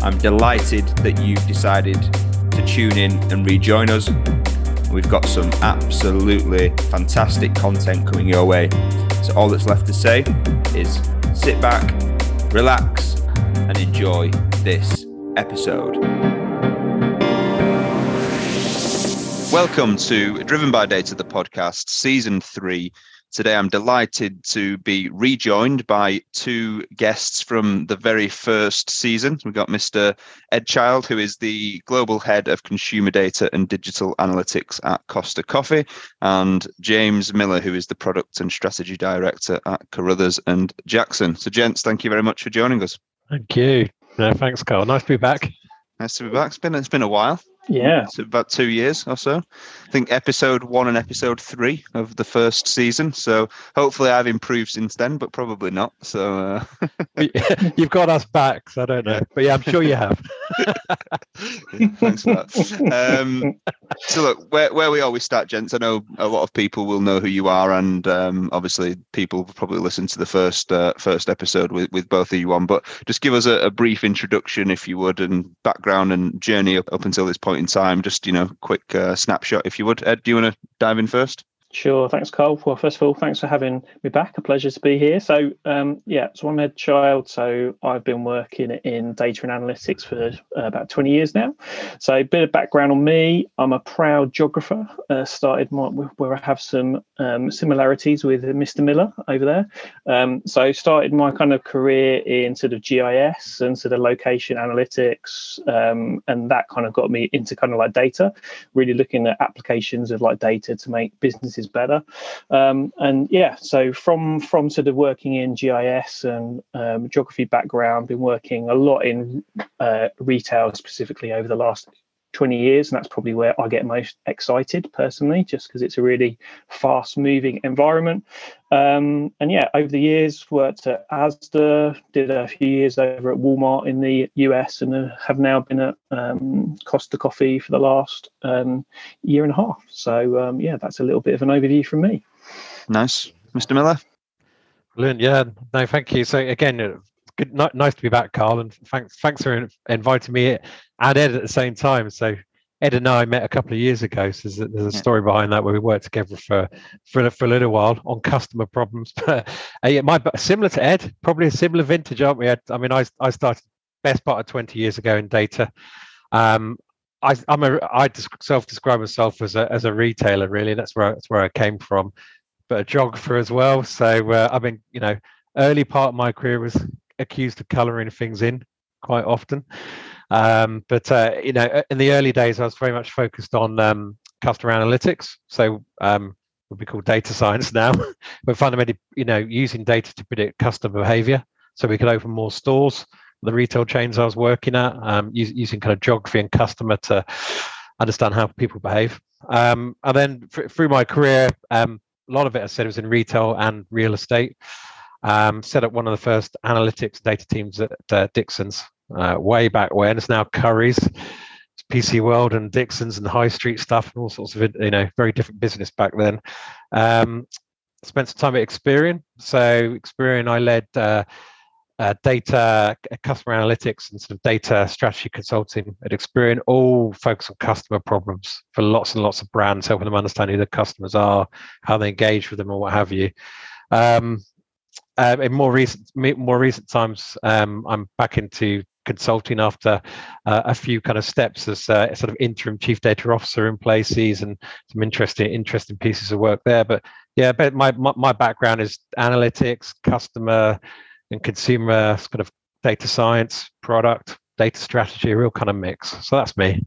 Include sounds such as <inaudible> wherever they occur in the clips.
I'm delighted that you've decided to tune in and rejoin us. We've got some absolutely fantastic content coming your way. So all that's left to say is sit back, relax, and enjoy this episode. Welcome to Driven by Data, the podcast, season three. Today, I'm delighted to be rejoined by two guests from the very first season. We've got Mr. Ed Child, who is the global head of consumer data and digital analytics at Costa Coffee, and James Miller, who is the product and strategy director at Carruthers and Jackson. So, gents, thank you very much for joining us. Thank you. No, thanks, Carl. Nice to be back. Nice to be back. It's been it's been a while. Yeah. It's about two years or so. I think episode one and episode three of the first season. So hopefully I've improved since then, but probably not. So uh... <laughs> <laughs> you've got us back. So I don't know, but yeah, I'm sure you have. <laughs> yeah, thanks for that. Um, so look, where, where we always start, gents. I know a lot of people will know who you are, and um, obviously people probably listened to the first uh, first episode with, with both of you on. But just give us a, a brief introduction, if you would, and background and journey up, up until this point in time. Just you know, quick uh, snapshot, if you would. Ed, do you want to dive in first? Sure. Thanks, Carl. Well, first of all, thanks for having me back. A pleasure to be here. So, um, yeah, so I'm Ed Child. So, I've been working in data and analytics for uh, about 20 years now. So, a bit of background on me I'm a proud geographer. Uh, started my, where I have some um, similarities with Mr. Miller over there. Um, so, started my kind of career in sort of GIS and sort of location analytics. Um, and that kind of got me into kind of like data, really looking at applications of like data to make businesses is better. Um, and yeah, so from from sort of working in GIS and um, geography background, been working a lot in uh, retail specifically over the last 20 years and that's probably where i get most excited personally just because it's a really fast moving environment um, and yeah over the years worked at asda did a few years over at walmart in the us and uh, have now been at um, costa coffee for the last um, year and a half so um, yeah that's a little bit of an overview from me nice mr miller Brilliant. Yeah. No, thank you. So again, good, nice to be back, Carl, and thanks thanks for inviting me and Ed at the same time. So Ed and I met a couple of years ago. So there's a, there's a story behind that where we worked together for for, for a little while on customer problems. <laughs> But uh, yeah, my similar to Ed, probably a similar vintage, aren't we? Ed? I mean, I I started best part of 20 years ago in data. Um, I, I'm a I self-describe myself as a as a retailer. Really, that's where that's where I came from, but a geographer as well. So uh, I mean, you know, early part of my career was accused of colouring things in quite often. Um, but uh, you know, in the early days, I was very much focused on um, customer analytics. So um, what we call data science <laughs> now, but fundamentally, you know, using data to predict customer behaviour, so we could open more stores. The retail chains I was working at, um, using, using kind of geography and customer to understand how people behave. Um, and then through my career, um, a lot of it, I said, was in retail and real estate um, set up one of the first analytics data teams at uh, Dixon's uh, way back when. It's now Curry's, it's PC World and Dixon's and high street stuff and all sorts of you know very different business back then. Um, spent some time at Experian. So Experian, I led. Uh, uh, data, customer analytics, and sort of data strategy consulting at Experian, all focus on customer problems for lots and lots of brands, helping them understand who their customers are, how they engage with them, or what have you. Um, uh, in more recent more recent times, um, I'm back into consulting after uh, a few kind of steps as uh, sort of interim chief data officer in places and some interesting interesting pieces of work there. But yeah, but my my, my background is analytics, customer and consumer kind of data science, product, data strategy, a real kind of mix. So that's me.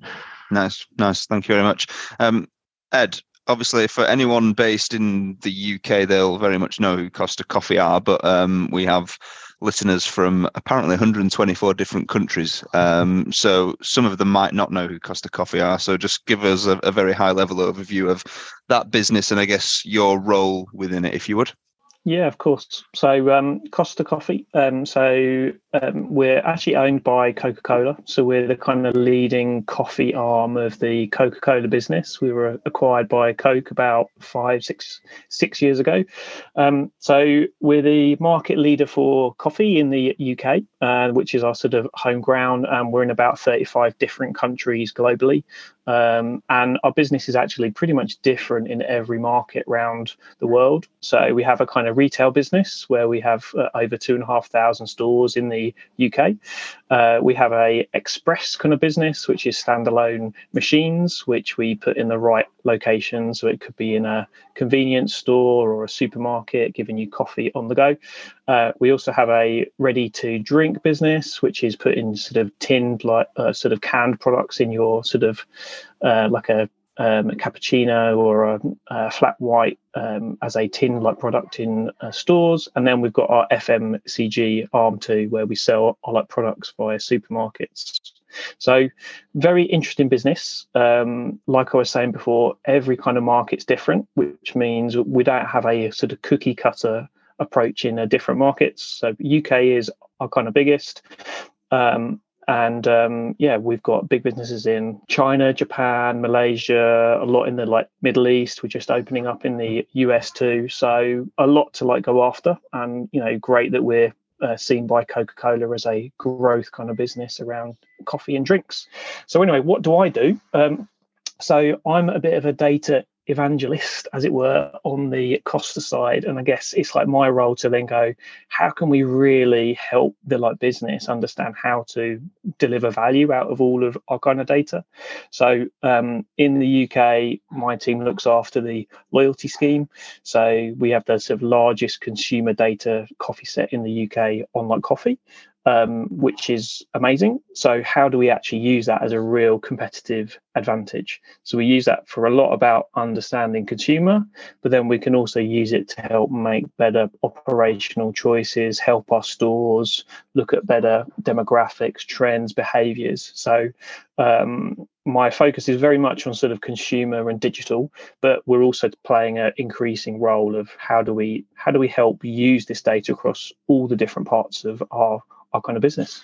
Nice, nice. Thank you very much. Um, Ed, obviously for anyone based in the UK, they'll very much know who Costa Coffee are, but um, we have listeners from apparently 124 different countries. Um, so some of them might not know who Costa Coffee are. So just give us a, a very high level overview of that business and I guess your role within it, if you would. Yeah, of course. So um, Costa Coffee. Um, so um, we're actually owned by Coca Cola. So we're the kind of leading coffee arm of the Coca Cola business. We were acquired by Coke about five, six, six years ago. Um, so we're the market leader for coffee in the UK, uh, which is our sort of home ground. And we're in about 35 different countries globally. Um, and our business is actually pretty much different in every market around the world. So we have a kind of retail business where we have uh, over two and a half thousand stores in the UK. Uh, we have a express kind of business, which is standalone machines, which we put in the right location. So it could be in a convenience store or a supermarket, giving you coffee on the go. Uh, we also have a ready to drink business, which is putting sort of tinned, like uh, sort of canned products in your sort of uh, like a, um, a, cappuccino or a, a flat white um, as a tin like product in uh, stores. And then we've got our FMCG arm too, where we sell our like products via supermarkets. So, very interesting business. Um, like I was saying before, every kind of market's different, which means we don't have a sort of cookie cutter approach in uh, different markets. So, UK is our kind of biggest. Um, and um, yeah, we've got big businesses in China, Japan, Malaysia, a lot in the like Middle East. We're just opening up in the US too, so a lot to like go after. And you know, great that we're uh, seen by Coca Cola as a growth kind of business around coffee and drinks. So, anyway, what do I do? Um, so, I'm a bit of a data evangelist, as it were, on the Costa side. And I guess it's like my role to then go, how can we really help the like business understand how to deliver value out of all of our kind of data? So um, in the UK, my team looks after the loyalty scheme. So we have the sort of largest consumer data coffee set in the UK on like coffee um, which is amazing. So, how do we actually use that as a real competitive advantage? So, we use that for a lot about understanding consumer, but then we can also use it to help make better operational choices, help our stores look at better demographics, trends, behaviors. So, um, my focus is very much on sort of consumer and digital but we're also playing an increasing role of how do we how do we help use this data across all the different parts of our our kind of business.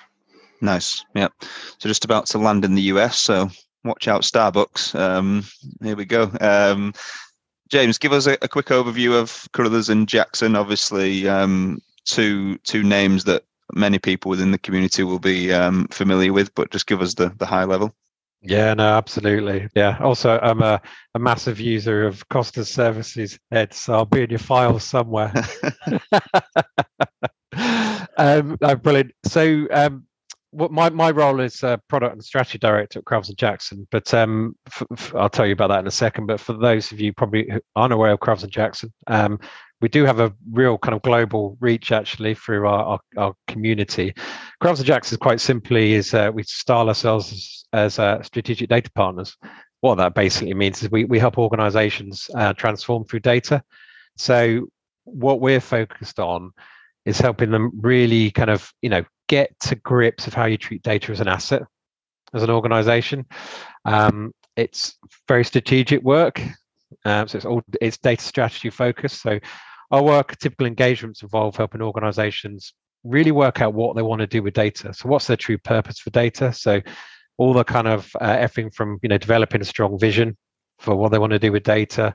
Nice. Yeah. So just about to land in the US. So watch out, Starbucks. Um, here we go. Um, James, give us a, a, quick overview of Carruthers and Jackson. Obviously, um, two two names that many people within the community will be um, familiar with, but just give us the the high level. Yeah, no, absolutely. Yeah. Also, I'm a, a massive user of Costa's services, Ed, so I'll be in your files somewhere. <laughs> <laughs> um, brilliant. So, um, what my, my role is uh, product and strategy director at Carruthers and Jackson, but um, f- f- I'll tell you about that in a second. But for those of you probably aren't aware of Carruthers and Jackson, um, we do have a real kind of global reach actually through our, our, our community. Carruthers and Jackson, quite simply, is uh, we style ourselves as, as uh, strategic data partners. What that basically means is we, we help organizations uh, transform through data. So, what we're focused on is helping them really kind of you know get to grips of how you treat data as an asset as an organization. Um, it's very strategic work um, so it's all it's data strategy focused. So our work typical engagements involve helping organizations really work out what they want to do with data. So what's their true purpose for data? So all the kind of uh, everything from you know developing a strong vision for what they want to do with data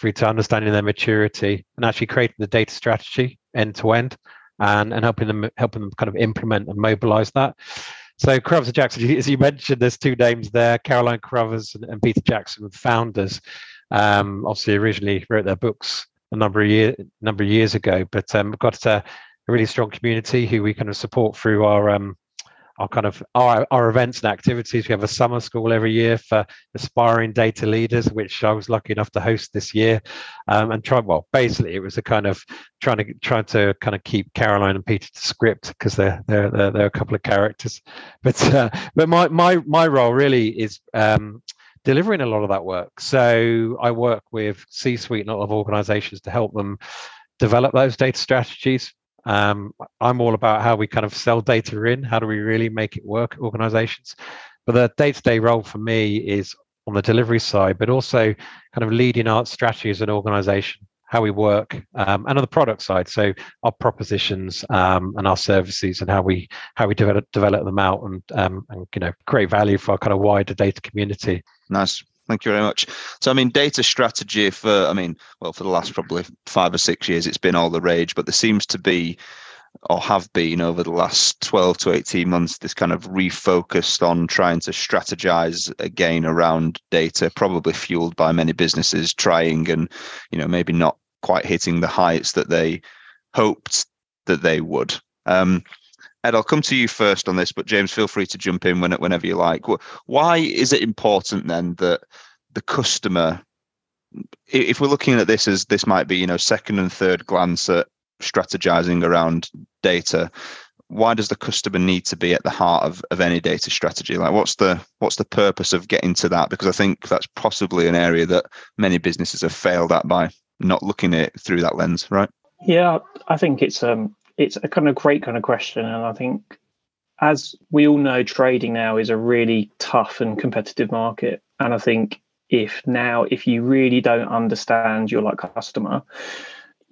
through to understanding their maturity and actually creating the data strategy end to end and and helping them helping them kind of implement and mobilize that. So Carruthers and Jackson, <laughs> as you mentioned, there's two names there: Caroline Carruthers and, and Peter Jackson, the founders. Um, obviously, originally wrote their books a number of year number of years ago, but um, we've got a, a, really strong community who we kind of support through our um, our kind of our, our events and activities. We have a summer school every year for aspiring data leaders, which I was lucky enough to host this year. Um, and try well, basically, it was a kind of trying to trying to kind of keep Caroline and Peter to script because they're, they're they're they're a couple of characters. <laughs> But uh, but my my my role really is. Um, delivering a lot of that work. So I work with C-suite and a lot of organizations to help them develop those data strategies Um, I'm all about how we kind of sell data in. How do we really make it work, organizations? But the day-to-day role for me is on the delivery side, but also kind of leading our strategy as an organization, how we work, um, and on the product side. So our propositions um, and our services, and how we how we develop develop them out, and um, and you know create value for our kind of wider data community. Nice. Thank you very much. So, I mean, data strategy for, I mean, well, for the last probably five or six years, it's been all the rage, but there seems to be or have been over the last 12 to 18 months this kind of refocused on trying to strategize again around data probably fueled by many businesses trying and you know maybe not quite hitting the heights that they hoped that they would um, Ed, I'll come to you first on this, but James, feel free to jump in when, whenever you like. Why is it important then that the customer, if we're looking at this as this might be, you know, second and third glance at strategizing around data why does the customer need to be at the heart of, of any data strategy? Like what's the what's the purpose of getting to that? Because i think that's possibly an area that many businesses have failed at by not looking at it through that lens right? Yeah i think it's um it's a kind of great kind of question and i think as we all know trading now is a really tough and competitive market and i think if now if you really don't understand your like customer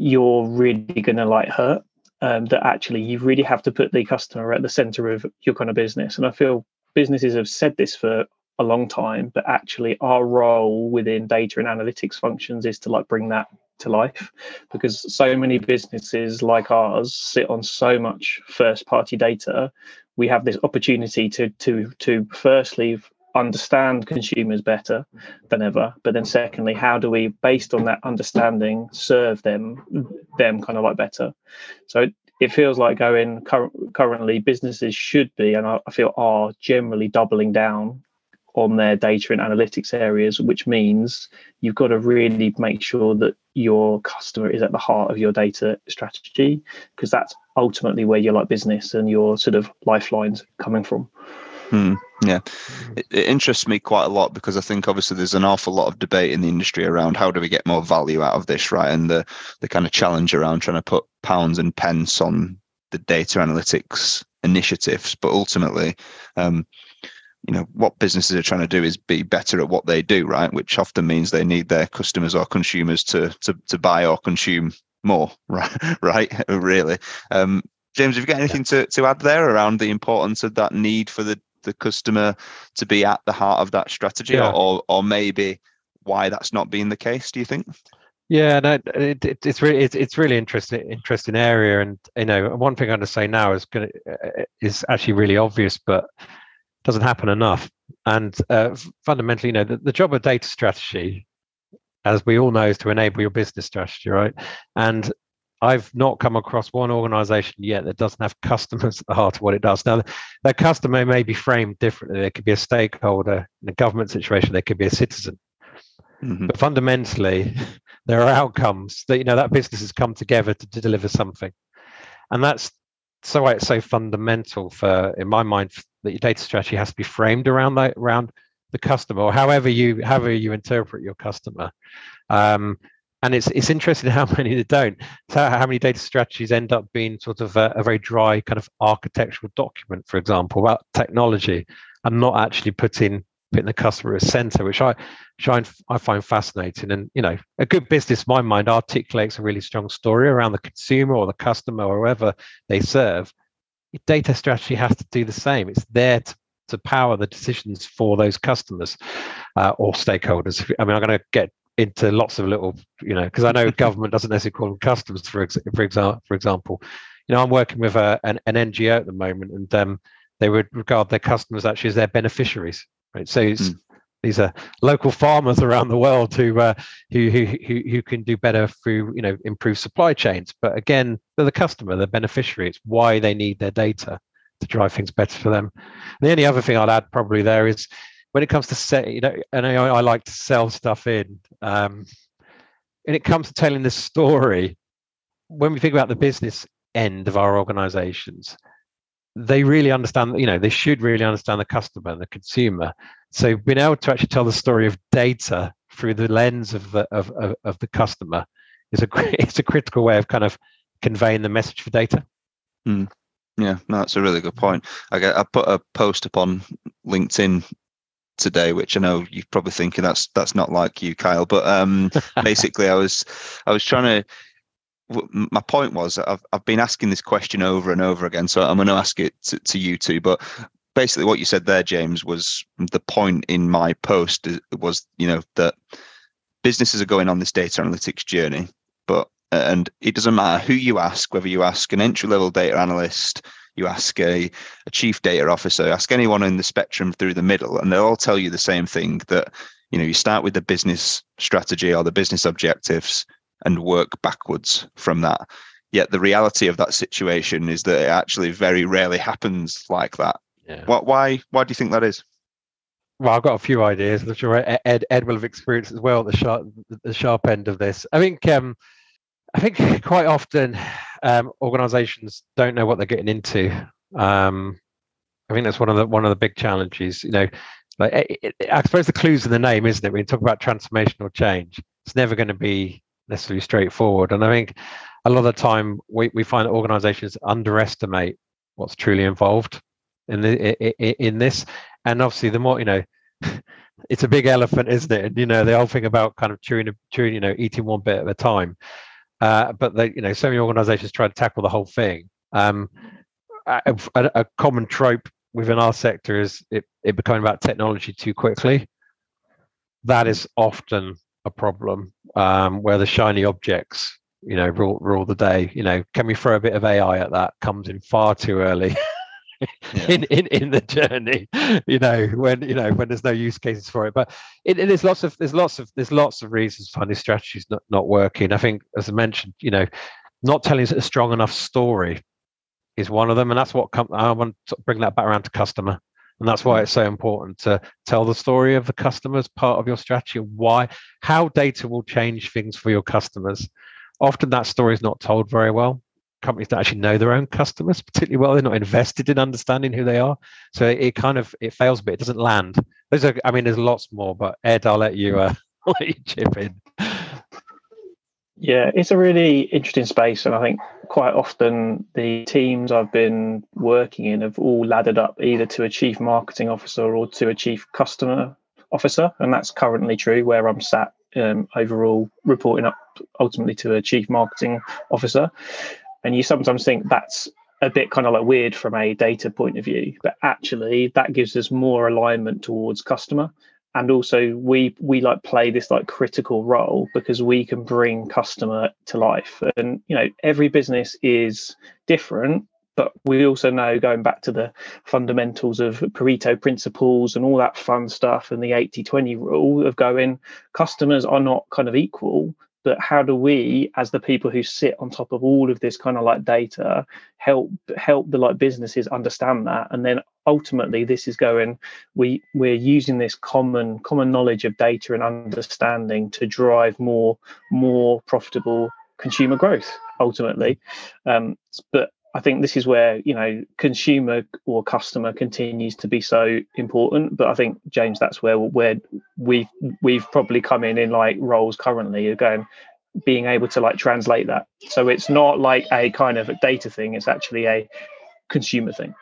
you're really going to like hurt. Um, that actually you really have to put the customer at the center of your kind of business. And I feel businesses have said this for a long time, but actually our role within data and analytics functions is to like bring that to life because so many businesses like ours sit on so much first party data. We have this opportunity to to to firstly understand consumers better than ever but then secondly how do we based on that understanding serve them them kind of like better? So it feels like going currently businesses should be and i feel are generally doubling down on their data and analytics areas which means you've got to really make sure that your customer is at the heart of your data strategy because that's ultimately where your like business and your sort of lifelines coming from Hmm. Yeah, it, it, interests me quite a lot because I think obviously there's an awful lot of debate in the industry around how do we get more value out of this, right? And the the kind of challenge around trying to put pounds and pence on the data analytics initiatives, but ultimately, um, you know, what businesses are trying to do is be better at what they do, right? Which often means they need their customers or consumers to to to buy or consume more, <laughs> right? right? really. Um, James, have you got anything to, to add there around the importance of that need for the the customer to be at the heart of that strategy yeah. or or maybe why that's not being the case do you think yeah no it, it, it's really it's, it's really interesting interesting area and you know one thing i'm going to say now is going to is actually really obvious but doesn't happen enough and uh, fundamentally you know the, the job of data strategy as we all know is to enable your business strategy right and I've not come across one organization yet that doesn't have customers at the heart of what it does. Now, that customer may be framed differently. There could be a stakeholder in a government situation, there could be a citizen. Mm-hmm. But fundamentally, <laughs> there are outcomes that you know that business has come together to, to deliver something. And that's so why it's so fundamental for, in my mind, that your data strategy has to be framed around that around the customer or however you however you interpret your customer. Um, and it's it's interesting <laughs> how many that don't. So how many data strategies end up being sort of a, a, very dry kind of architectural document, for example, about technology, and not actually putting putting the customer at center, which I which I, I find fascinating. And you know, a good business, in my mind, articulates a really strong story around the consumer or the customer or whoever they serve. Your data strategy has to do the same. It's there to to power the decisions for those customers uh, or stakeholders. I mean, I'm going to get into lots of little, you know, because I know <laughs> government doesn't necessarily call them customers, for ex- for example. For example, you know, I'm working with a, an, an NGO at the moment, and um, they would regard their customers actually as their beneficiaries, right? So mm. These are local farmers around the world who, uh, who who who can do better through, you know, improve supply chains. But again, they're the customer, the beneficiary. It's why they need their data to drive things better for them. And the only other thing I'd add probably there is when it comes to set, you know, and I, I like to sell stuff in. Um, when it comes to telling the story, when we think about the business end of our organizations, they really understand, you know, they should really understand the customer the consumer. So being able to actually tell the story of data through the lens of the of, of, of the customer is a <laughs> it's a critical way of kind of conveying the message for data. Mm. Yeah, no, that's a really good point. I, get, I put a post up on LinkedIn today, which I know you're probably thinking that's that's not like you, Kyle. But um, <laughs> basically, I was I was trying to. My point was I've I've been asking this question over and over again, so I'm going to ask it to, to you two. But basically, what you said there, James, was the point in my post was you know that businesses are going on this data analytics journey, but and it doesn't matter who you ask, whether you ask an entry level data analyst, you ask a, a chief data officer, ask anyone in the spectrum through the middle, and they'll all tell you the same thing that you know you start with the business strategy or the business objectives and work backwards from that. Yet the reality of that situation is that it actually very rarely happens like that. Yeah. What, why? Why do you think that is? Well, I've got a few ideas. I'm sure Ed Ed will have experienced as well at the sharp the sharp end of this. I think um, I think quite often um, organizations don't know what they're getting into. Um, I think that's one of the one of the big challenges. You know, like it, it, I suppose the clues in the name, isn't it? When you talk about transformational change, it's never going to be necessarily straightforward. And I think a lot of the time we, we find that organizations underestimate what's truly involved in the in this. And obviously, the more you know, <laughs> it's a big elephant, isn't it? You know, the whole thing about kind of chewing, chewing, you know, eating one bit at a time. Uh, but they, you know, so many organisations try to tackle the whole thing. Um, a, a, common trope within our sector is it, it becoming about technology too quickly. That is often a problem um, where the shiny objects, you know, rule, rule the day. You know, can we throw a bit of AI at that? Comes in far too early. <laughs> yeah. in, in in the journey you know when you know when there's no use cases for it. But it, it is lots of there's lots of there's lots of reasons for these strategies not, not working. I think as i mentioned you know not telling a strong enough story is one of them and that's what com- i want to bring that back around to customer. And that's why mm. it's so important to tell the story of the customers part of your strategy why how data will change things for your customers. Often that story is not told very well companies that actually know their own customers particularly well. They're not invested in understanding who they are. So it, it kind of it fails a bit. It doesn't land. There's a I mean there's lots more, but Ed, I'll let you uh, <laughs> let you chip in. Yeah, it's a really interesting space, and I think quite often the teams I've been working in have all laddered up either to a chief marketing officer or to a chief customer officer, and that's currently true where I'm sat um, overall reporting up ultimately to a chief marketing officer and you sometimes think that's a bit kind of like weird from a data point of view but actually that gives us more alignment towards customer. And also we we like play this like critical role because we can bring customer to life. And you know every business is different but we also know going back to the fundamentals of pareto principles and all that fun stuff and the 80 20 rule of going customers are not kind of equal but how do we as the people who sit on top of all of this kind of like data help help the like businesses understand that? And then ultimately this is going we we're using this common common knowledge of data and understanding to drive more more profitable consumer growth ultimately. Um, but I think this is where you know consumer or customer continues to be so important. But I think James, that's where where we've we've probably come in in like roles currently again, being able to like translate that. So it's not like a kind of a data thing; it's actually a consumer thing.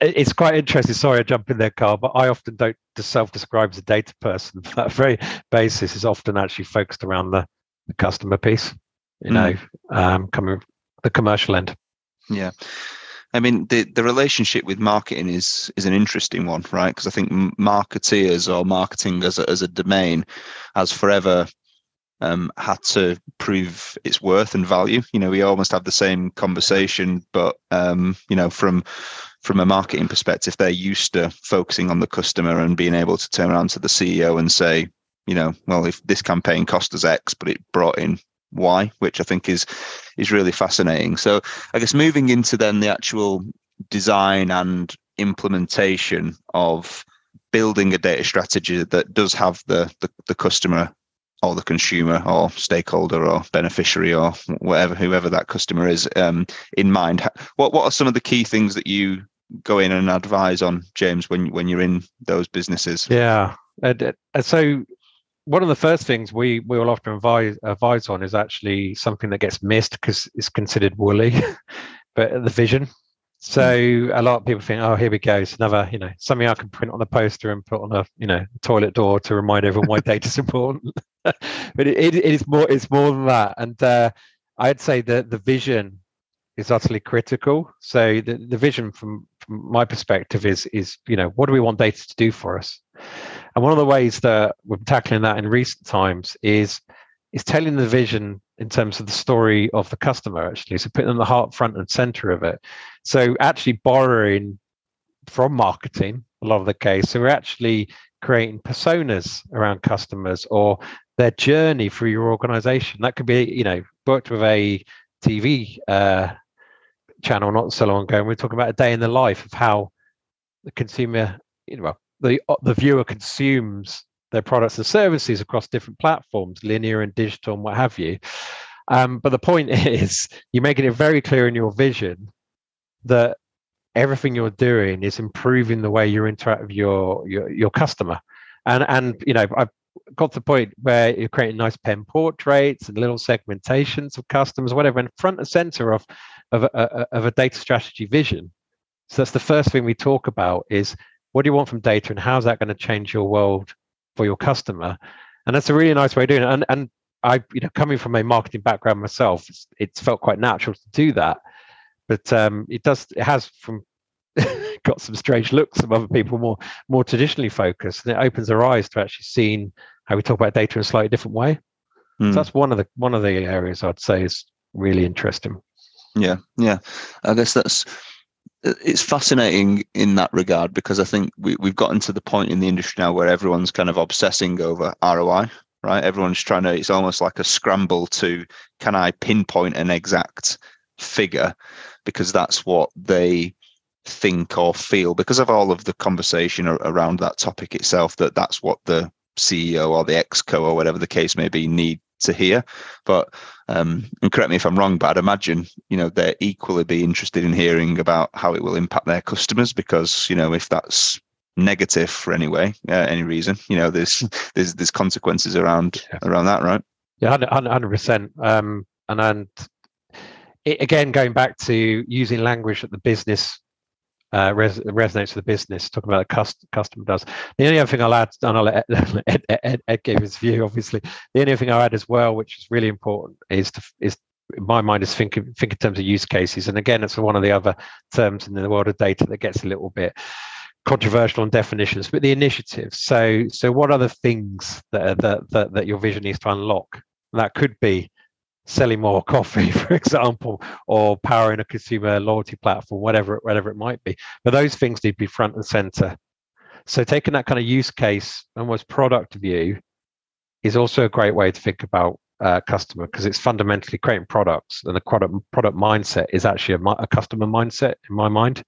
It's quite interesting. Sorry, I jump in there, Carl, but I often don't self-describe as a data person. <laughs> That very basis is often actually focused around the, the customer piece. You mm. know, um, coming the commercial end. Yeah. I mean, the, the relationship with marketing is is an interesting one, right? Because I think marketeers or marketing as a, as a domain has forever um, had to prove its worth and value. You know, we almost have the same conversation, but um, you know, from from a marketing perspective, they're used to focusing on the customer and being able to turn around to the CEO and say, you know, well, if this campaign cost us X, but it brought in why, which I think is is really fascinating. So I guess moving into then the actual design and implementation of building a data strategy that does have the the, the customer or the consumer or stakeholder or beneficiary or whatever whoever that customer is um, in mind. What what are some of the key things that you go in and advise on james when when you're in those businesses? Yeah. And, so one of the first things we we will often advise advise on is actually something that gets missed because it's considered woolly, <laughs> but the vision. So a lot of people think, oh, here we go. It's another, you know, something I can print on a poster and put on a, you know, toilet door to remind everyone why data is <laughs> important. <laughs> but it, it, it is more, it's more than that. And uh, I'd say that the vision is utterly critical. So the, the vision from, from my perspective is is you know what do we want data to do for us? And one of the ways that we're tackling that in recent times is is telling the vision in terms of the story of the customer actually. So putting them the heart, front, and center of it. So actually borrowing from marketing a lot of the case. So we're actually creating personas around customers or their journey through your organization. That could be, you know, worked with a TV uh, channel not so long ago, and we are talking about a day in the life of how the consumer, you know, the uh, the viewer consumes their products and services across different platforms, linear and digital, and what have you. Um, but the point <laughs> is, you're making it very clear in your vision that everything you're doing is improving the way you interact with your your, your customer. And and you know, I've got to the point where you're creating nice pen portraits and little segmentations of customers, whatever, and front and center of of a, of a data strategy vision. So that's the first thing we talk about is what do you want from data and how's that going to change your world for your customer? And that's a really nice way of doing it. And and I, you know, coming from a marketing background myself, it's, it's felt quite natural to do that. But um, it does, it has from <laughs> got some strange looks from other people more more traditionally focused, and it opens their eyes to actually seeing how we talk about data in a slightly different way. Mm. So hmm. that's one of the one of the areas I'd say is really interesting. Yeah, yeah. I guess that's Uh, it's fascinating in that regard because I think we, we've gotten to the point in the industry now where everyone's kind of obsessing over ROI, right? Everyone's trying to, it's almost like a scramble to can I pinpoint an exact figure because that's what they think or feel because of all of the conversation around that topic itself that that's what the CEO or the exco or whatever the case may be need to hear. But um, and correct me if I'm wrong, but I'd imagine you know they're equally be interested in hearing about how it will impact their customers because you know if that's negative for any way, uh, any reason, you know there's <laughs> there's there's consequences around yeah. around that, right? Yeah, hundred percent. Um, and and it, again, going back to using language that the business uh, res- resonates with the business, talking about the cust- customer does. The only other thing I'll add, and I'll let <laughs> Ed, Ed, Ed, Ed gave his view, obviously. The only thing I'll add as well, which is really important, is to, is in my mind is think, think in terms of use cases. And again, it's one of the other terms in the world of data that gets a little bit controversial on definitions, but the initiatives. So, so what are the things that, that, that, that your vision needs to unlock? That could be selling more <laughs> coffee, for example, or powering a consumer loyalty platform, whatever whatever it might be. But those things need to be front and center. So taking that kind of use case, almost product view, is also a great way to think about uh, customer because it's fundamentally creating products, and the product product mindset is actually a, a customer mindset in my mind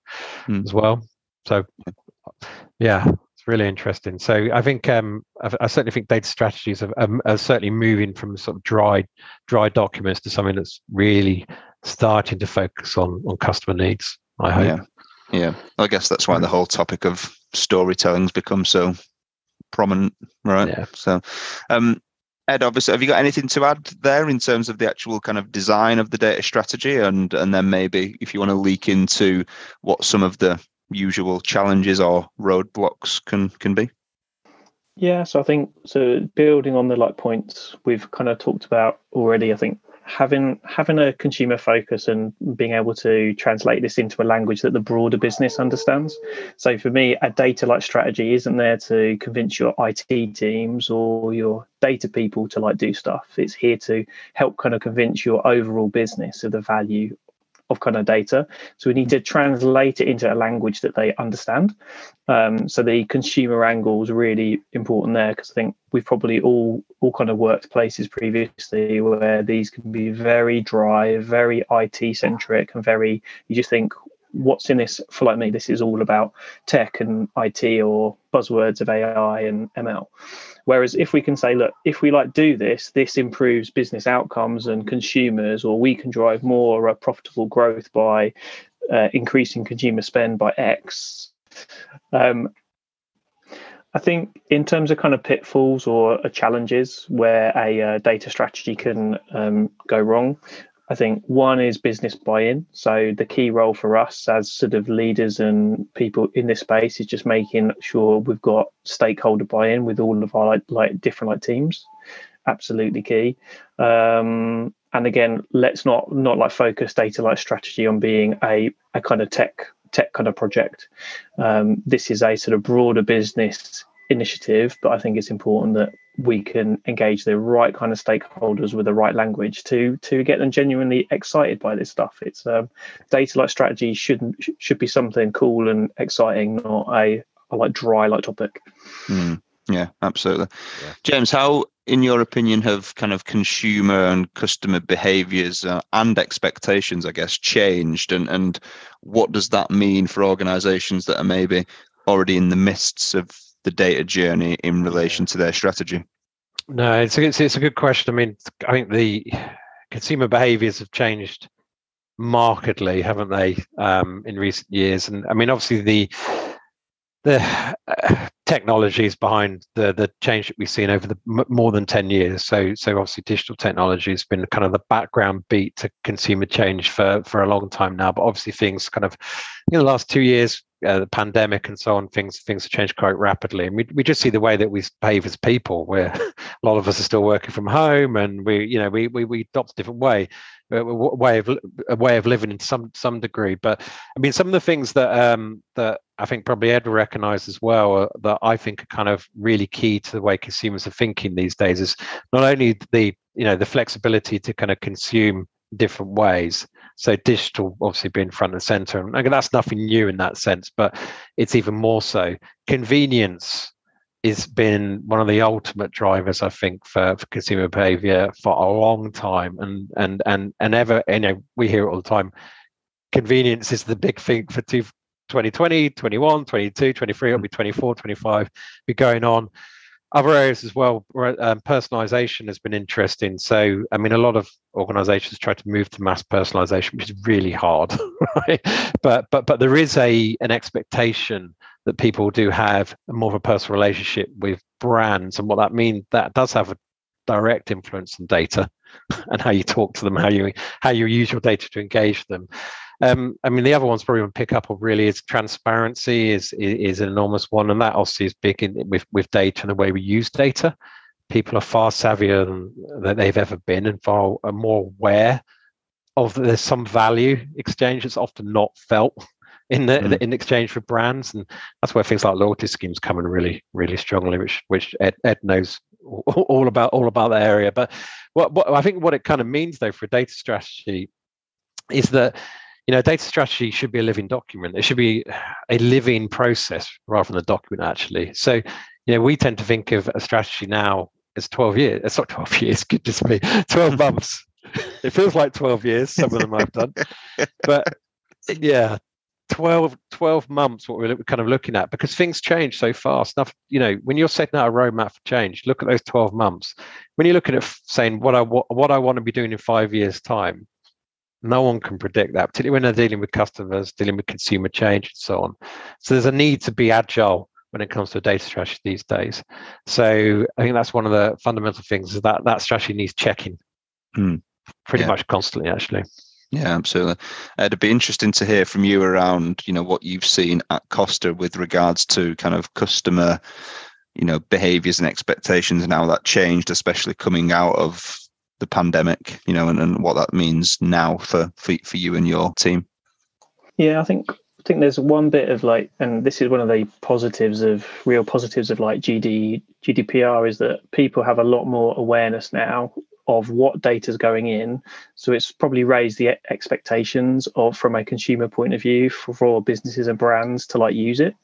mm. as well. So, yeah, it's really interesting. So I think um, I, I, certainly think data strategies are, are, are, certainly moving from sort of dry dry documents to something that's really starting to focus on on customer needs. I hope. Yeah, yeah. I guess that's why the whole topic of storytelling's become so prominent, right? Yeah. So, um, Ed, obviously, have you got anything to add there in terms of the actual kind of design of the data strategy, and and then maybe if you want to leak into what some of the usual challenges or roadblocks can can be? Yeah, so I think so building on the like points we've kind of talked about already, I think having having a consumer focus and being able to translate this into a language that the broader business understands. So for me, a data like strategy isn't there to convince your IT teams or your data people to like do stuff. It's here to help kind of convince your overall business of the value of kind of data. So we need to translate it into a language that they understand. Um, so the consumer angle is really important there because I think we've probably all all kind of worked places previously where these can be very dry, very IT centric, and very you just think what's in this for like me? This is all about tech and it or buzzwords of ai and ml whereas if we can say look if we like do this this improves business outcomes and consumers or we can drive more uh, profitable growth by uh, increasing consumer spend by x um, I think in terms of kind of pitfalls or challenges where a uh, data strategy can um, go wrong, I think one is business buy-in. So the key role for us as sort of leaders and people in this space is just making sure we've got stakeholder buy-in with all of our like, like different like teams. Absolutely key. Um, and again, let's not not like focus data like strategy on being a a kind of tech tech kind of project. Um, this is a sort of broader business initiative, but I think it's important that we can engage the right kind of stakeholders with the right language to to get them genuinely excited by this stuff. It's um, data like strategy shouldn't should be something cool and exciting, not a, a like dry like topic. Mm, yeah, absolutely. Yeah. James, how, in your opinion, have kind of consumer and customer behaviors uh, and expectations, I guess, changed, and and what does that mean for organisations that are maybe already in the midst of the data journey in relation to their strategy? No, it's a, it's, it's a good question. I mean, I think the consumer behaviors have changed markedly, haven't they, um, in recent years? And I mean, obviously the the uh, technologies behind the the change that we've seen over the m- more than 10 years so so obviously digital technology has been kind of the background beat to consumer change for for a long time now but obviously things kind of in the last two years uh, the pandemic and so on, things things have changed quite rapidly, and we we just see the way that we behave as people. Where <laughs> a lot of us are still working from home, and we you know we we, we adopt a different way, a way of a way of living in some some degree. But I mean, some of the things that um that I think probably Ed will recognise as well uh, that I think are kind of really key to the way consumers are thinking these days is not only the you know the flexibility to kind of consume different ways so digital obviously being front and center. And that's nothing new in that sense, but it's even more so. Convenience has been one of the ultimate drivers, I think, for, for consumer behavior for a long time. And and and and ever, you know, we hear it all the time. Convenience is the big thing for two, 2020, 21, 22, 23, it'll be 24, 25, be going on other areas as well um, personalization has been interesting. So i mean a lot of organizations try to move to mass personalization which is really hard <laughs> right? But but but there is a an expectation that people do have more of a personal relationship with brands and what that means that does have a direct influence on data <laughs> and how you talk to them how you how you use your data to engage them um, I mean, the other ones probably to pick up on really is transparency is, is, is an enormous one, and that obviously is big in, with with data and the way we use data. People are far savvier than, than they've ever been, and far more aware of there's some value exchange that's often not felt <laughs> in the mm. in exchange for brands, and that's where things like loyalty schemes come in really really strongly, which which Ed, Ed knows all <laughs> about all about that area. But what, what I think what it kind of means though for a data strategy is that you know, data strategy should be a living document. It should be a living process rather than a document, actually. So, you know, we tend to think of a strategy now as 12 years. Uh, it's not 12 <laughs> years, goodness me, 12 <laughs> months. it feels like 12 years, some of them I've done. But yeah, 12, 12 months, what we're kind of looking at, because things change so fast. Enough, you know, when you're setting out a roadmap for change, look at those 12 months. When you're looking at saying what I, what, what I want to be doing in five years' time, no one can predict that, particularly when they're dealing with customers, dealing with consumer change, and so on. So there's a need to be agile when it comes to data strategy these days. So I think that's one of the fundamental things is that that strategy needs checking mm. pretty yeah. much constantly, actually. Yeah, absolutely. Uh, it'd be interesting to hear from you around, you know, what you've seen at Costa with regards to kind of customer, you know, behaviors and expectations and how that changed, especially coming out of the pandemic, you know, and, and what that means now for, for for you and your team. Yeah, I think I think there's one bit of like, and this is one of the positives of real positives of like GD GDPR is that people have a lot more awareness now of what data is going in. So it's probably raised the expectations of from a consumer point of view for, for businesses and brands to like use it.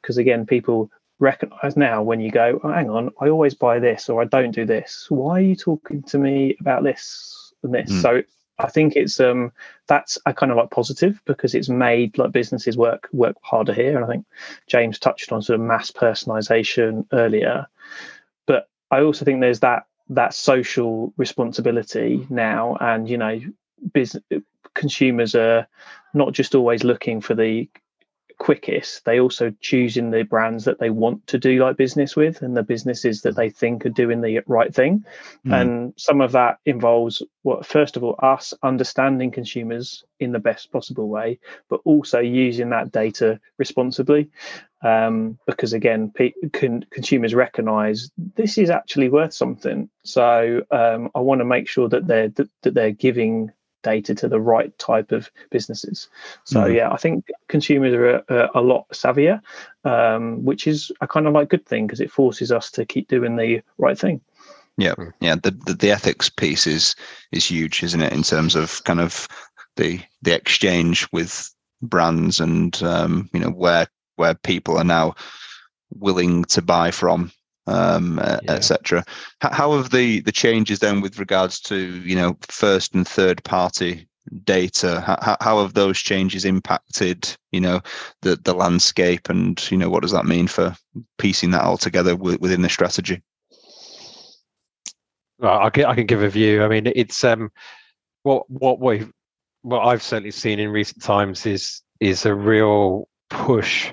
Because again, people recognize now when you go, oh, hang on, I always buy this or I don't do this. Why are you talking to me about this and this? Mm. So I think it's um that's a kind of like positive because it's made like businesses work work harder here. And I think James touched on sort of mass personalization earlier. But I also think there's that that social responsibility now and you know business consumers are not just always looking for the quickest, they also choosing the brands that they want to do like business with and the businesses that they think are doing the right thing. Mm. And some of that involves what first of all us understanding consumers in the best possible way, but also using that data responsibly. Um, because again, pe- con- consumers recognise this is actually worth something. So um, I want to make sure that they're that, that they're giving data to the right type of businesses. So mm. yeah, I think consumers are a, a lot savvier, um, which is a kind of like good thing because it forces us to keep doing the right thing. Yeah, yeah. The, the, the ethics piece is is huge, isn't it? In terms of kind of the the exchange with brands and um, you know where where people are now willing to buy from um, yeah. etc. How have the the changes then with regards to you know first and third party data? How, how have those changes impacted you know the the landscape and you know what does that mean for piecing that all together within the strategy? Well, I can, I can give a view. I mean, it's um, what what we what I've certainly seen in recent times is is a real push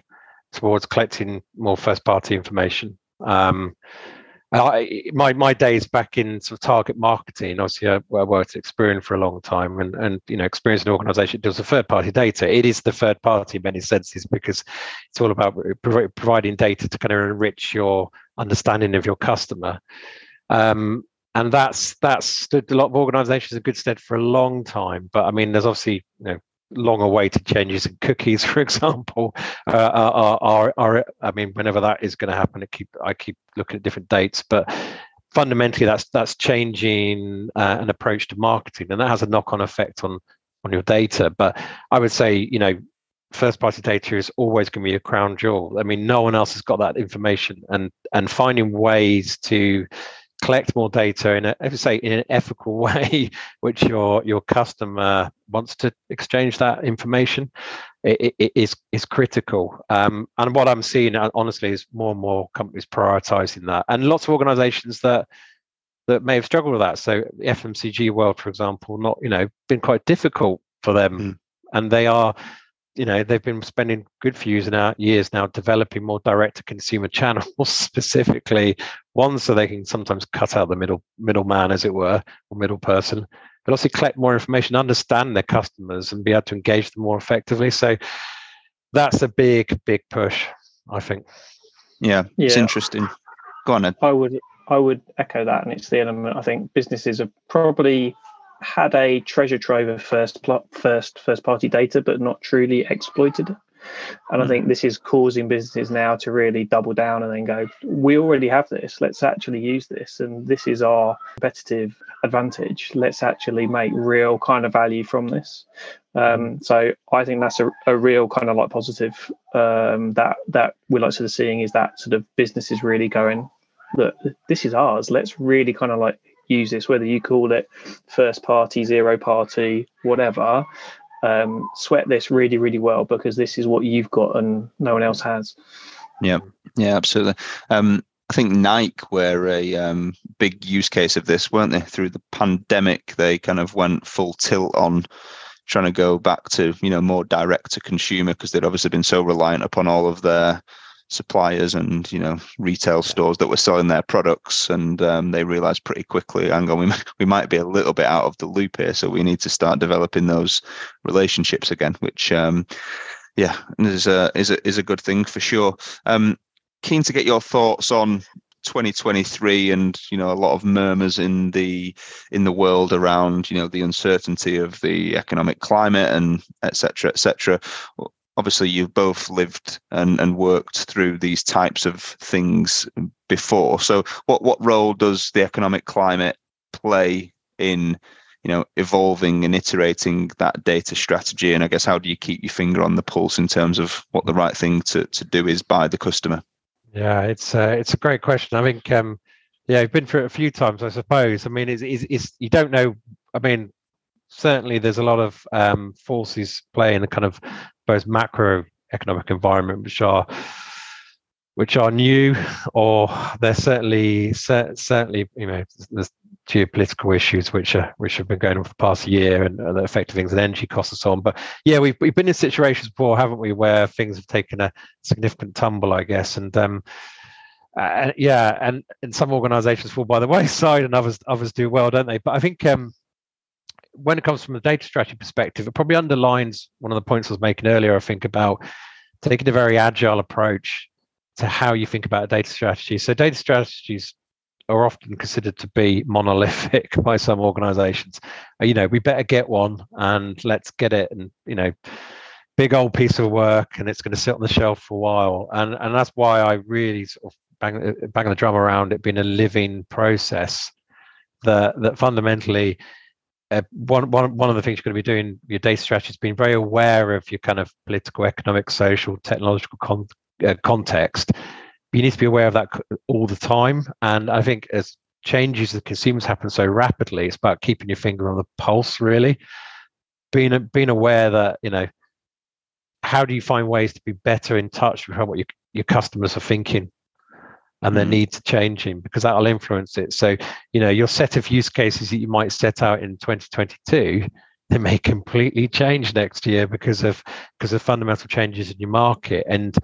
towards collecting more first party information um, I, my my days back in sort of target marketing, obviously I, I worked at Experian for a long time, and and you know Experian's an organisation deals with third party data. It is the third party in many senses because it's all about providing data to kind of enrich your understanding of your customer. Um, and that's that's stood a lot of organizations in good stead for a long time but i mean there's obviously you know long awaited changes in cookies, <laughs> for example, uh, are, are, are, I mean, whenever that is going to happen, I keep, I keep looking at different dates, but fundamentally that's, that's changing uh, an approach to marketing and that has a knock on effect on, on your data. But I would say, you know, first party data is always going to be a crown jewel. I mean, no one else has got that information and, and finding ways to, collect more data in a, if say, in an ethical <laughs> way, which your your customer wants to exchange that information, it, it is is critical. Um, and what I'm seeing, uh, honestly, is more and more companies prioritizing that, and lots of organisations that that may have struggled with that. So the FMCG world, for example, not you know been quite difficult for them, mm. and they are you know they've been spending good few years now developing more direct to consumer <laughs> channels specifically one so they can sometimes cut out the middle middleman as it were or middle person but also collect more information understand their customers and be able to engage them more effectively so that's a big big push i think yeah, yeah. it's interesting go on Ed. i would i would echo that and it's the element i think businesses have probably had a treasure trove of first plot, first first party data, but not truly exploited it. And I think hmm. this is causing businesses now to really double down and then go, we already have this. Let's actually use this. And this is our competitive advantage. Let's actually make real kind of value from this. Um, so I think that's a, a real kind of like positive um, that that we're like sort of seeing is that sort of businesses really going, look, this is ours. Let's really kind of like use this, whether you call it first party, zero party, whatever. Um, sweat this really, really well because this is what you've got and no one else has. Yeah, yeah, absolutely. Um, I think Nike were a um, big use case of this, weren't they? Through the pandemic, they kind of went full tilt on trying to go back to you know more direct to consumer because they'd obviously been so reliant upon all of their suppliers and you know retail stores that were selling their products and um, they realized pretty quickly hang on we, we might be a little bit out of the loop here so we need to start developing those relationships again which um, yeah is a is a is a good thing for sure. Um, keen to get your thoughts on 2023 and you know a lot of murmurs in the in the world around you know the uncertainty of the economic climate and etc etc obviously you've both lived and, and worked through these types of things before. So what what role does the economic climate play in you know evolving and iterating that data strategy? And i guess how do you keep your finger on the pulse in terms of what the right thing to, to do is by the customer? Yeah it's uh, it's a great question. I think um yeah i've been through it a few times i suppose. I mean it's, it's, it's you don't know i mean certainly there's a lot of um, forces playing the kind of both macroeconomic environment which are which are new or they're certainly certainly you know there's geopolitical issues which are which have been going on for the past year and, and affecting things and energy costs and so on. But yeah, we've we've been in situations before, haven't we, where things have taken a significant tumble, I guess, and um, uh, yeah, and and some organisations fall by the wayside, and others others do well, don't they? But I think um, when it comes from the data strategy perspective, it probably underlines one of the points I was making earlier. I think about taking a very agile approach to how you think about a data strategy. So data strategies are often considered to be monolithic <laughs> by some organizations. Uh, you know, we better get one and let's get it and, you know, big old piece of work and it's going to sit on the shelf for a while. And and that's why I really sort of bang, uh, bang the drum around it being a living process that that fundamentally uh, one, one, one of the things you're going to be doing your data strategy is being very aware of your kind of political, economic, social, technological con- uh, context you need to be aware of that all the time. And I think as changes of consumers happen so rapidly, it's about keeping your finger on the pulse, really. Being being aware that you know how do you find ways to be better in touch with what your your customers are thinking and the mm. needs are changing because that'll influence it. So, you know, your set of use cases that you might set out in 2022, they may completely change next year because of because of fundamental changes in your market. And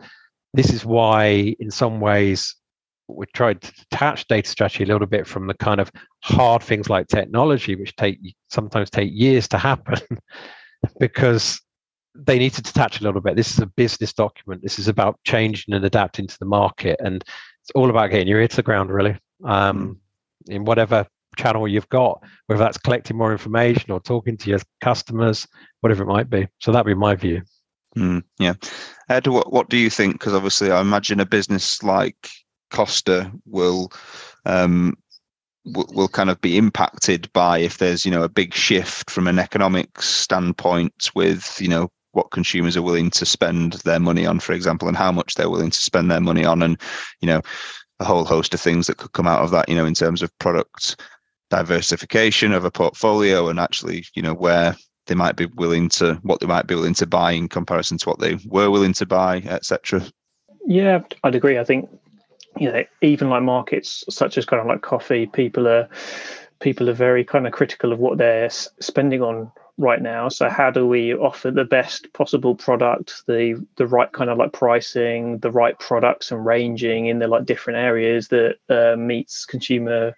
this is why, in some ways, we tried to detach data strategy a little bit from the kind of hard things like technology, which take sometimes take years to happen, <laughs> because they need to detach a little bit. This is a business document. This is about changing and adapting to the market, and it's all about getting your ear to the ground, really, um, mm. in whatever channel you've got, whether that's collecting more information or talking to your customers, whatever it might be. So that'd be my view. Mm, yeah. Ed, what, what do you think? Because obviously, I imagine a business like Costa will um, will, will kind of be impacted by if there's you know a big shift from an economic standpoint with you know what consumers are willing to spend their money on, for example, and how much they're willing to spend their money on, and you know a whole host of things that could come out of that. You know, in terms of product diversification of a portfolio and actually you know where they might be willing to what they might be willing to buy in comparison to what they were willing to buy, etc. Yeah, I'd agree. I think you know even like markets such as kind of like coffee, people are people are very kind of critical of what they're spending on right now. So how do we offer the best possible product, the the right kind of like pricing, the right products and ranging in the like different areas that uh, meets consumer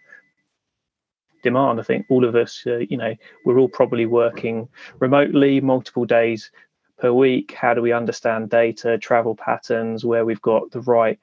demand. I think all of us, uh, you know, we're all probably working remotely multiple days per week. How do we understand data, travel patterns, where we've got the right,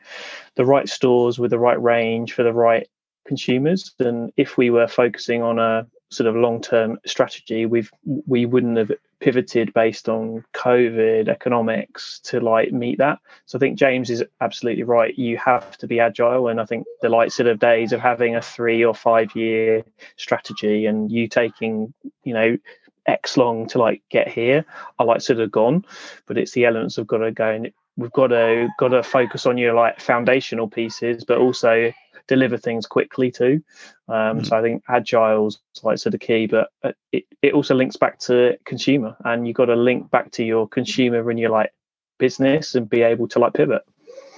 the right stores with the right range for the right consumers? And if we were focusing on a sort of long-term strategy, we've we wouldn't have pivoted based on COVID economics to like meet that. So I think James is absolutely right. You have to be agile, and I think the light sort of days of having a three or five year strategy and you taking you know X long to like get here are like sort of gone. But it's the elements of got to go and we've got to got to focus on your like foundational pieces, but also deliver things quickly too. Um, mm. So I think agile's like sort of key, but uh, it, it also links back to consumer, and you've got to link back to your consumer and your like business and be able to like pivot.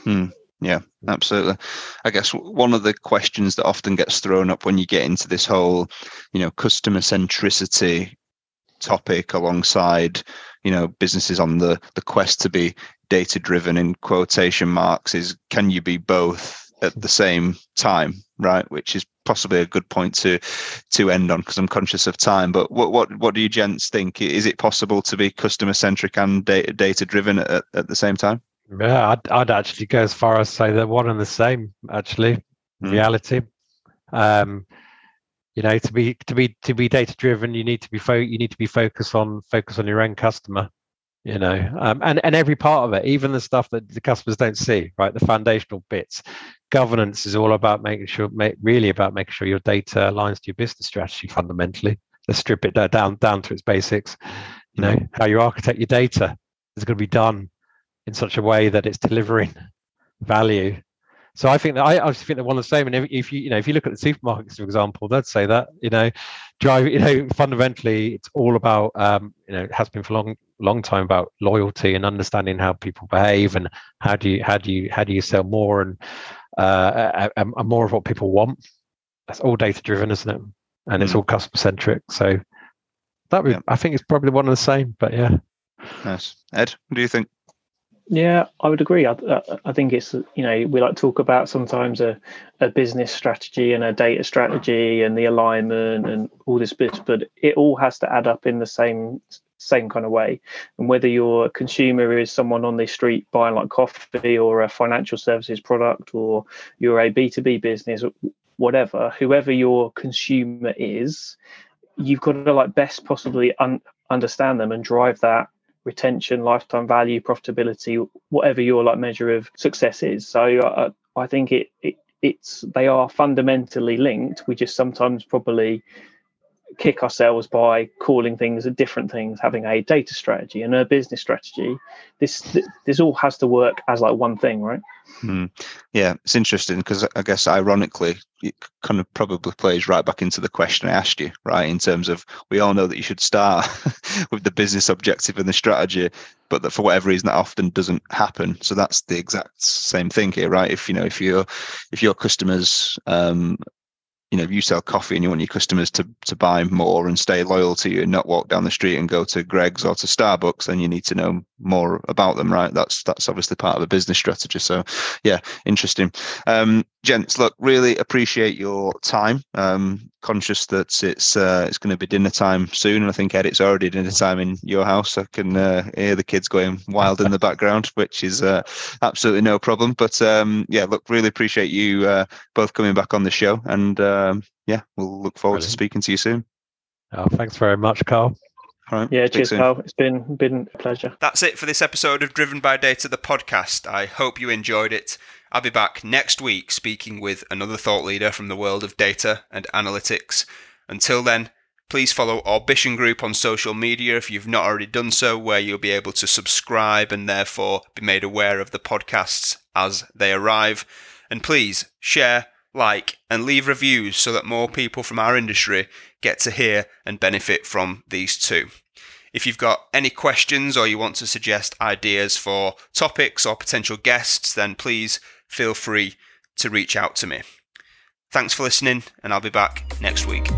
Mm. Yeah, absolutely. I guess one of the questions that often gets thrown up when you get into this whole, you know, customer centricity topic alongside, you know, businesses on the the quest to be data driven in quotation marks is can you be both at the same time, right? Which is possibly a good point to to end on because I'm conscious of time. But what what what do you gents think? Is it possible to be customer centric and data data driven at, at the same time? Yeah, I'd, I'd actually go as far as say they're one and the same. Actually, mm. reality. Um, you know, to be to be to be data driven, you need to be fo- you need to be focused on focus on your end customer you know um, and and every part of it even the stuff that the customers don't see right? The foundational bits. Governance is all about making sure make, really about making sure your data aligns to your business strategy fundamentally. Let's strip it down down to its basics. You know how you architect your data is going to be done in such a way that it's delivering value. So I think that I, I just think they're one of the same. And if, you you know if you look at the supermarkets, for example, they'd say that you know, drive you know fundamentally it's all about um, you know it has been for long long time about loyalty and understanding how people behave and how do you how do you how do you sell more and uh, and more of what people want. That's all data driven, isn't it? and it's Mm. all customer centric. So that would, Yeah. I think it's probably one of the same. But yeah, Nice. Ed, what do you think? Yeah, I would agree. I, I, I think it's you know we like to talk about sometimes a, a business strategy and a data strategy and the alignment and all this bit, but it all has to add up in the same same kind of way. And whether your consumer is someone on the street buying like coffee or a financial services product, or you're a B two B business, whatever, whoever your consumer is, you've got to like best possibly un- understand them and drive that retention, lifetime value, profitability, whatever your like measure of success is. So uh, I think it, it it's they are fundamentally linked. We just sometimes probably kick ourselves by calling things different things, having a data strategy and a business strategy. This this all has to work as like one thing, right? Hmm. Yeah, it's interesting because I guess ironically, it kind of probably plays right back into the question I asked you, right? In terms of we all know that you should start <laughs> with the business objective and the strategy, but that for whatever reason that often doesn't happen. So that's the exact same thing here, right? If you know if your if your customers um, you know, if you sell coffee and you want your customers to to buy more and stay loyal to you and not walk down the street and go to Greggs or to Starbucks, then you need to know more about them, right? That's that's obviously part of a business strategy. So, yeah, interesting. Um, gents, look, really appreciate your time. Um, conscious that it's uh, it's going to be dinner time soon, and I think Ed, it's already dinner time in your house. I can uh, hear the kids going wild in the <laughs> background, which is uh, absolutely no problem. But um, yeah, look, really appreciate you uh, both coming back on the show, and um, yeah, we'll look forward to speaking to you soon. oh, thanks very much, Carl. All right. Yeah, cheers, soon. Carl. It's been been a pleasure. That's it for this episode of Driven by Data, the podcast. I hope you enjoyed it. I'll be back next week speaking with another thought leader from the world of data and analytics. Until then, please follow Orbition Group on social media if you've not already done so, where you'll be able to subscribe and therefore be made aware of the podcasts as they arrive. And please share, like, and leave reviews so that more people from our industry get to hear and benefit from these too. If you've got any questions or you want to suggest ideas for topics or potential guests, then please feel free to reach out to me. Thanks for listening, and I'll be back next week.